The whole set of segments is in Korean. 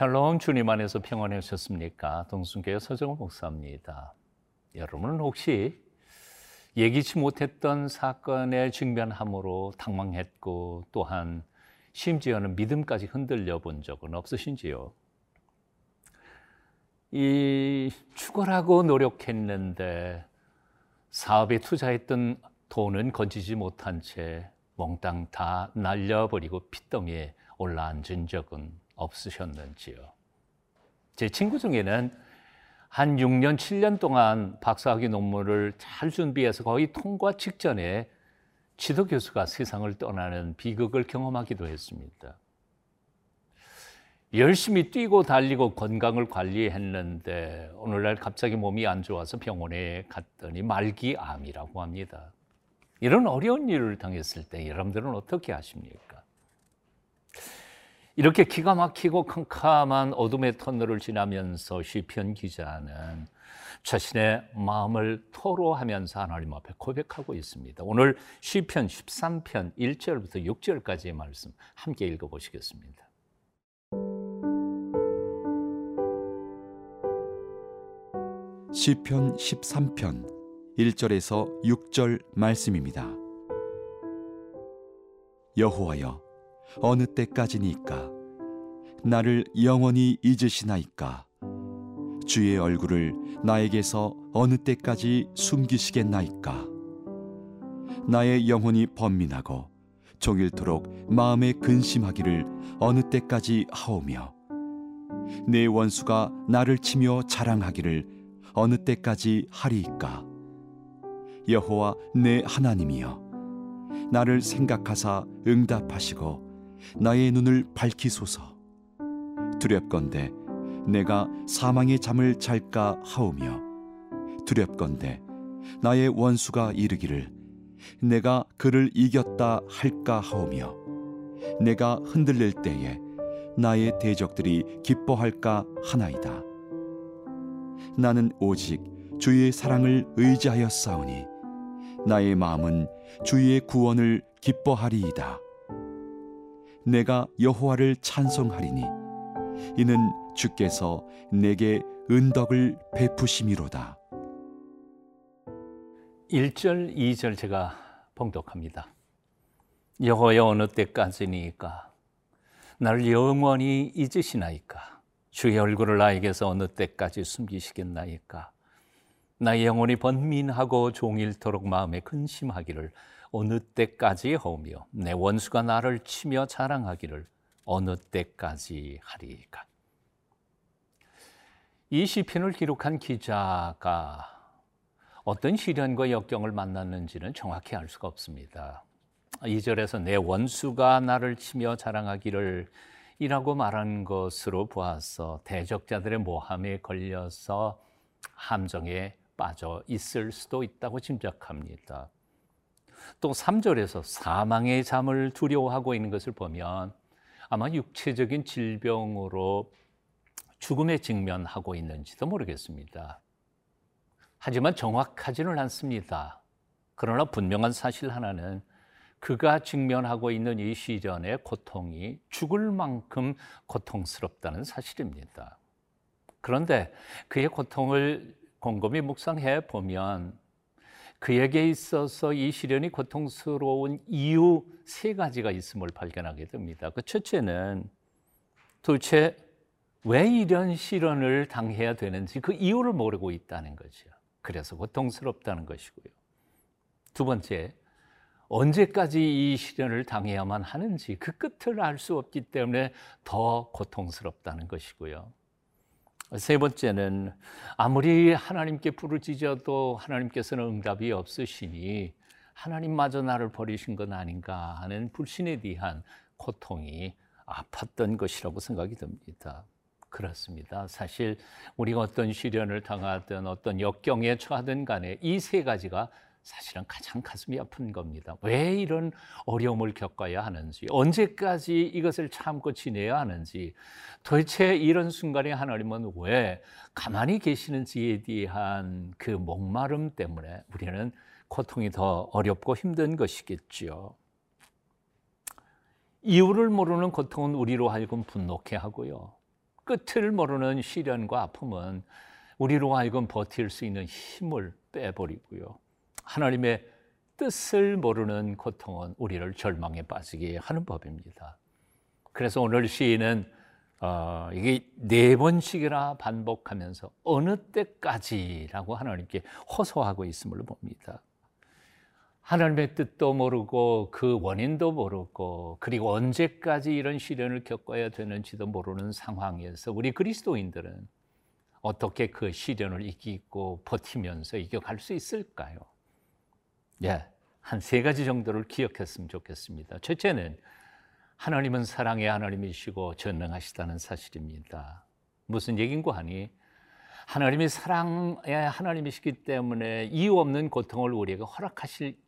샬롬 주님 안에서 평안하셨습니까? 동순교회 서정호 목사입니다. 여러분은 혹시 예기치 못했던 사건에 직면함으로 당망했고 또한 심지어는 믿음까지 흔들려 본 적은 없으신지요? 이 죽어라고 노력했는데 사업에 투자했던 돈은 건지지 못한 채 몽땅 다 날려버리고 핏덩이에 올라앉은 적은 없으셨는지요? 제 친구 중에는 한 6년, 7년 동안 박사학위 논문을 잘 준비해서 거의 통과 직전에 지도 교수가 세상을 떠나는 비극을 경험하기도 했습니다. 열심히 뛰고 달리고 건강을 관리했는데 오늘날 갑자기 몸이 안 좋아서 병원에 갔더니 말기암이라고 합니다. 이런 어려운 일을 당했을 때 여러분들은 어떻게 하십니까? 이렇게 기가 막히고 캄캄한 어둠의 터널을 지나면서 시편 기자는 자신의 마음을 토로하면서 하나님 앞에 고백하고 있습니다. 오늘 시편 13편 1절부터 6절까지의 말씀 함께 읽어 보시겠습니다. 시편 13편 1절에서 6절 말씀입니다. 여호와여 어느 때까지니까. 나를 영원히 잊으시나이까. 주의 얼굴을 나에게서 어느 때까지 숨기시겠나이까. 나의 영혼이 번민하고 종일토록 마음에 근심하기를 어느 때까지 하오며 내 원수가 나를 치며 자랑하기를 어느 때까지 하리이까. 여호와 내 하나님이여 나를 생각하사 응답하시고 나의 눈을 밝히소서. 두렵건대 내가 사망의 잠을 잘까 하오며 두렵건대 나의 원수가 이르기를 내가 그를 이겼다 할까 하오며 내가 흔들릴 때에 나의 대적들이 기뻐할까 하나이다. 나는 오직 주의 사랑을 의지하여 싸우니 나의 마음은 주의 구원을 기뻐하리이다 내가 여호와를 찬송하리니 이는 주께서 내게 은덕을 베푸심이로다. 1절, 2절 제가 봉독합니다. 여호와여 어느 때까지니까 나를 영원히 잊으시나이까 주의 얼굴을 나에게서 어느 때까지 숨기시겠나이까 나의 영혼이 번민하고 종일토록 마음에 근심하기를 어느 때까지 하오며 내 원수가 나를 치며 자랑하기를 어느 때까지 하리까. 이 시편을 기록한 기자가 어떤 시련과 역경을 만났는지는 정확히 알 수가 없습니다. 2절에서 내 원수가 나를 치며 자랑하기를 이라고 말한 것으로 보아서 대적자들의 모함에 걸려서 함정에 빠져 있을 수도 있다고 짐작합니다. 또 3절에서 사망의 잠을 두려워하고 있는 것을 보면 아마 육체적인 질병으로 죽음에 직면하고 있는지도 모르겠습니다. 하지만 정확하지는 않습니다. 그러나 분명한 사실 하나는 그가 직면하고 있는 이 시련의 고통이 죽을 만큼 고통스럽다는 사실입니다. 그런데 그의 고통을 곰곰이 묵상해 보면 그에게 있어서 이 시련이 고통스러운 이유 세 가지가 있음을 발견하게 됩니다. 그 첫째는 도대체 왜 이런 시련을 당해야 되는지 그 이유를 모르고 있다는 거죠. 그래서 고통스럽다는 것이고요. 두 번째, 언제까지 이 시련을 당해야만 하는지 그 끝을 알 수 없기 때문에 더 고통스럽다는 것이고요. 세 번째는 아무리 하나님께 부르짖어도 하나님께서는 응답이 없으시니 하나님마저 나를 버리신 건 아닌가 하는 불신에 대한 고통이 아팠던 것이라고 생각이 듭니다. 그렇습니다. 사실 우리가 어떤 시련을 당하든 어떤 역경에 처하든 간에 이 세 가지가 사실은 가장 가슴이 아픈 겁니다. 왜 이런 어려움을 겪어야 하는지, 언제까지 이것을 참고 지내야 하는지, 도대체 이런 순간에 하나님은 왜 가만히 계시는지에 대한 그 목마름 때문에 우리는 고통이 더 어렵고 힘든 것이겠지요. 이유를 모르는 고통은 우리로 하여금 분노케 하고요. 끝을 모르는 시련과 아픔은 우리로 하여금 버틸 수 있는 힘을 빼버리고요. 하나님의 뜻을 모르는 고통은 우리를 절망에 빠지게 하는 법입니다. 그래서 오늘 시인은 어, 이게 네 번씩이나 반복하면서 어느 때까지라고 하나님께 호소하고 있음을 봅니다. 하나님의 뜻도 모르고 그 원인도 모르고 그리고 언제까지 이런 시련을 겪어야 되는지도 모르는 상황에서 우리 그리스도인들은 어떻게 그 시련을 이기고 버티면서 이겨갈 수 있을까요? 예, 한 세 가지 정도를 기억했으면 좋겠습니다. 첫째는 하나님은 사랑의 하나님이시고 전능하시다는 사실입니다. 무슨 얘긴고 하니 하나님이 사랑의 하나님이시기 때문에 이유 없는 고통을 우리에게 허락하실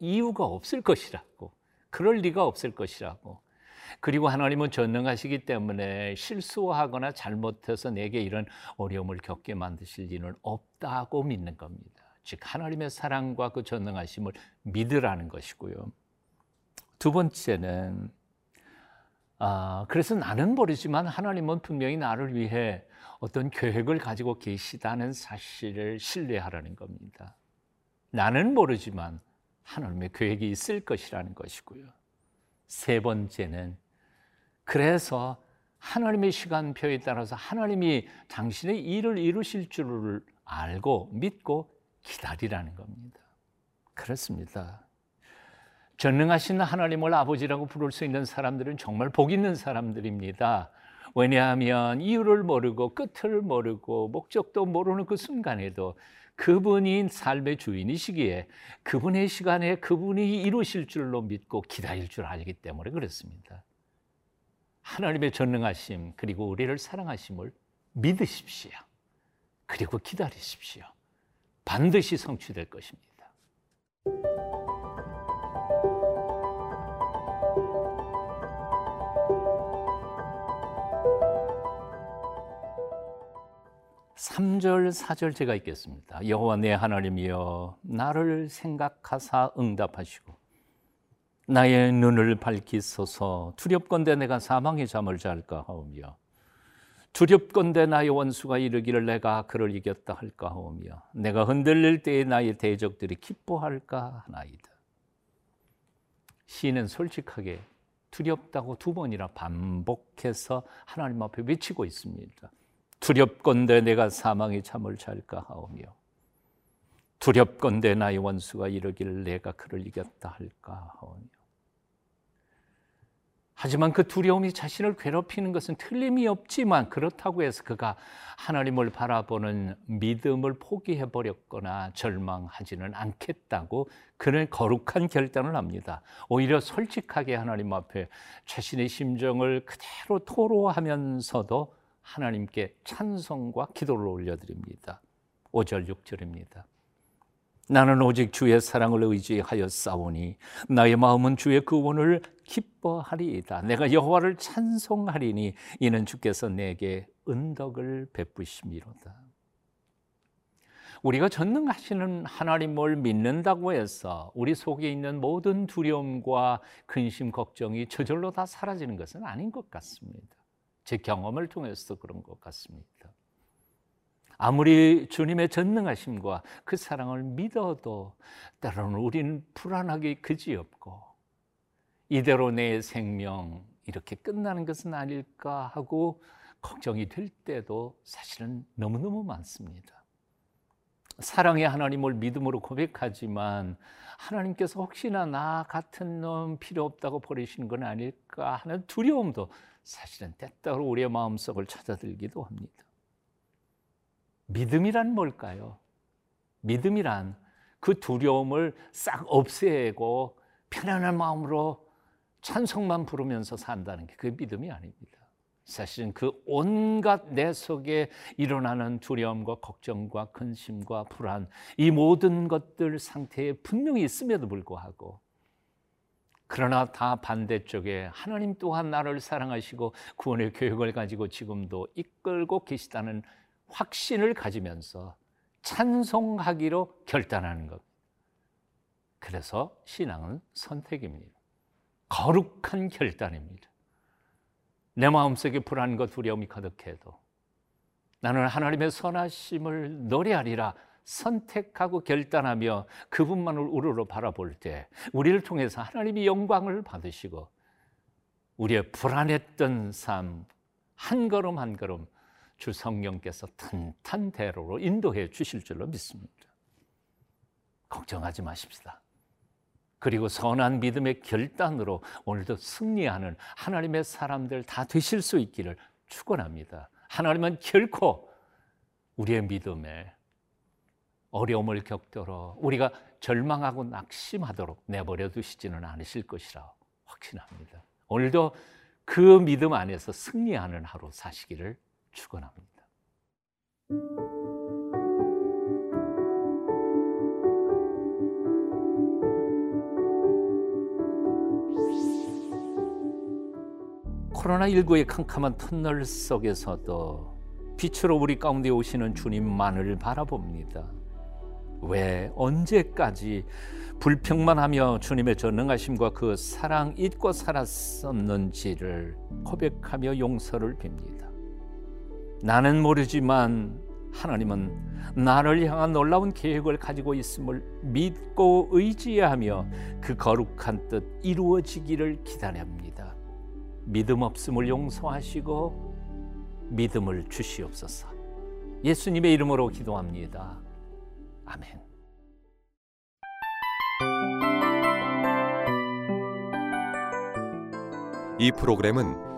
이유가 없을 것이라고 그럴 리가 없을 것이라고 그리고 하나님은 전능하시기 때문에 실수하거나 잘못해서 내게 이런 어려움을 겪게 만드실 일은 없다고 믿는 겁니다. 즉 하나님의 사랑과 그 전능하심을 믿으라는 것이고요. 두 번째는 아, 그래서 나는 모르지만 하나님은 분명히 나를 위해 어떤 계획을 가지고 계시다는 사실을 신뢰하라는 겁니다. 나는 모르지만 하나님의 계획이 있을 것이라는 것이고요. 세 번째는 그래서 하나님의 시간표에 따라서 하나님이 당신의 일을 이루실 줄을 알고 믿고 기다리라는 겁니다. 그렇습니다. 전능하신 하나님을 아버지라고 부를 수 있는 사람들은 정말 복 있는 사람들입니다. 왜냐하면 이유를 모르고 끝을 모르고 목적도 모르는 그 순간에도 그분이 삶의 주인이시기에 그분의 시간에 그분이 이루실 줄로 믿고 기다릴 줄 알기 때문에 그렇습니다. 하나님의 전능하심 그리고 우리를 사랑하심을 믿으십시오. 그리고 기다리십시오. 반드시 성취될 것입니다. 3절, 4절 제가 읽겠습니다. 여호와 내 하나님이여 나를 생각하사 응답하시고 나의 눈을 밝히소서 두렵건대 내가 사망의 잠을 잘까 하오며 두렵건대 나의 원수가 이르기를 내가 그를 이겼다 할까 하오며 내가 흔들릴 때에 나의 대적들이 기뻐할까 하나이다. 시인은 솔직하게 두렵다고 두 번이나 반복해서 하나님 앞에 외치고 있습니다. 두렵건대 내가 사망의 잠을 잘까 하오며 두렵건대 나의 원수가 이르기를 내가 그를 이겼다 할까 하오며 하지만 그 두려움이 자신을 괴롭히는 것은 틀림이 없지만 그렇다고 해서 그가 하나님을 바라보는 믿음을 포기해 버렸거나 절망하지는 않겠다고 그는 거룩한 결단을 합니다. 오히려 솔직하게 하나님 앞에 자신의 심정을 그대로 토로하면서도 하나님께 찬송과 기도를 올려드립니다. 5절 6절입니다. 나는 오직 주의 사랑을 의지하여 싸우니 나의 마음은 주의 구원을 기뻐하리이다. 내가 여호와를 찬송하리니 이는 주께서 내게 은덕을 베푸심이로다. 우리가 전능하시는 하나님을 믿는다고 해서 우리 속에 있는 모든 두려움과 근심, 걱정이 저절로 다 사라지는 것은 아닌 것 같습니다. 제 경험을 통해서 그런 것 같습니다. 아무리 주님의 전능하심과 그 사랑을 믿어도 때로는 우리는 불안하기 그지없고 이대로 내 생명 이렇게 끝나는 것은 아닐까 하고 걱정이 될 때도 사실은 너무너무 많습니다. 사랑의 하나님을 믿음으로 고백하지만 하나님께서 혹시나 나 같은 놈 필요 없다고 버리시는 건 아닐까 하는 두려움도 사실은 때때로 우리의 마음속을 찾아들기도 합니다. 믿음이란 뭘까요? 믿음이란 그 두려움을 싹 없애고 편안한 마음으로 찬송만 부르면서 산다는 게 그 믿음이 아닙니다. 사실은 그 온갖 내 속에 일어나는 두려움과 걱정과 근심과 불안 이 모든 것들 상태에 분명히 있음에도 불구하고 그러나 다 반대쪽에 하나님 또한 나를 사랑하시고 구원의 교육을 가지고 지금도 이끌고 계시다는 확신을 가지면서 찬송하기로 결단하는 것. 그래서 신앙은 선택입니다. 거룩한 결단입니다. 내 마음속에 불안과 두려움이 가득해도 나는 하나님의 선하심을 노래하리라 선택하고 결단하며 그분만을 우러러 바라볼 때 우리를 통해서 하나님이 영광을 받으시고 우리의 불안했던 삶 한 걸음 한 걸음 주 성령께서 탄탄대로로 인도해 주실 줄로 믿습니다. 걱정하지 마십시다. 그리고 선한 믿음의 결단으로 오늘도 승리하는 하나님의 사람들 다 되실 수 있기를 축원합니다. 하나님은 결코 우리의 믿음에 어려움을 겪도록 우리가 절망하고 낙심하도록 내버려 두시지는 않으실 것이라 확신합니다. 오늘도 그 믿음 안에서 승리하는 하루 사시기를 축원합니다. 코로나19의 캄캄한 터널 속에서도 빛으로 우리 가운데 오시는 주님만을 바라봅니다. 왜 언제까지 불평만 하며 주님의 전능하심과 그 사랑 잊고 살았었는지를 고백하며 용서를 빕니다. 나는 모르지만 하나님은 나를 향한 놀라운 계획을 가지고 있음을 믿고 의지하며 그 거룩한 뜻 이루어지기를 기다립니다. 믿음 없음을 용서하시고 믿음을 주시옵소서. 예수님의 이름으로 기도합니다. 아멘. 이 프로그램은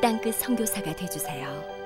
땅끝 성교사가 되주세요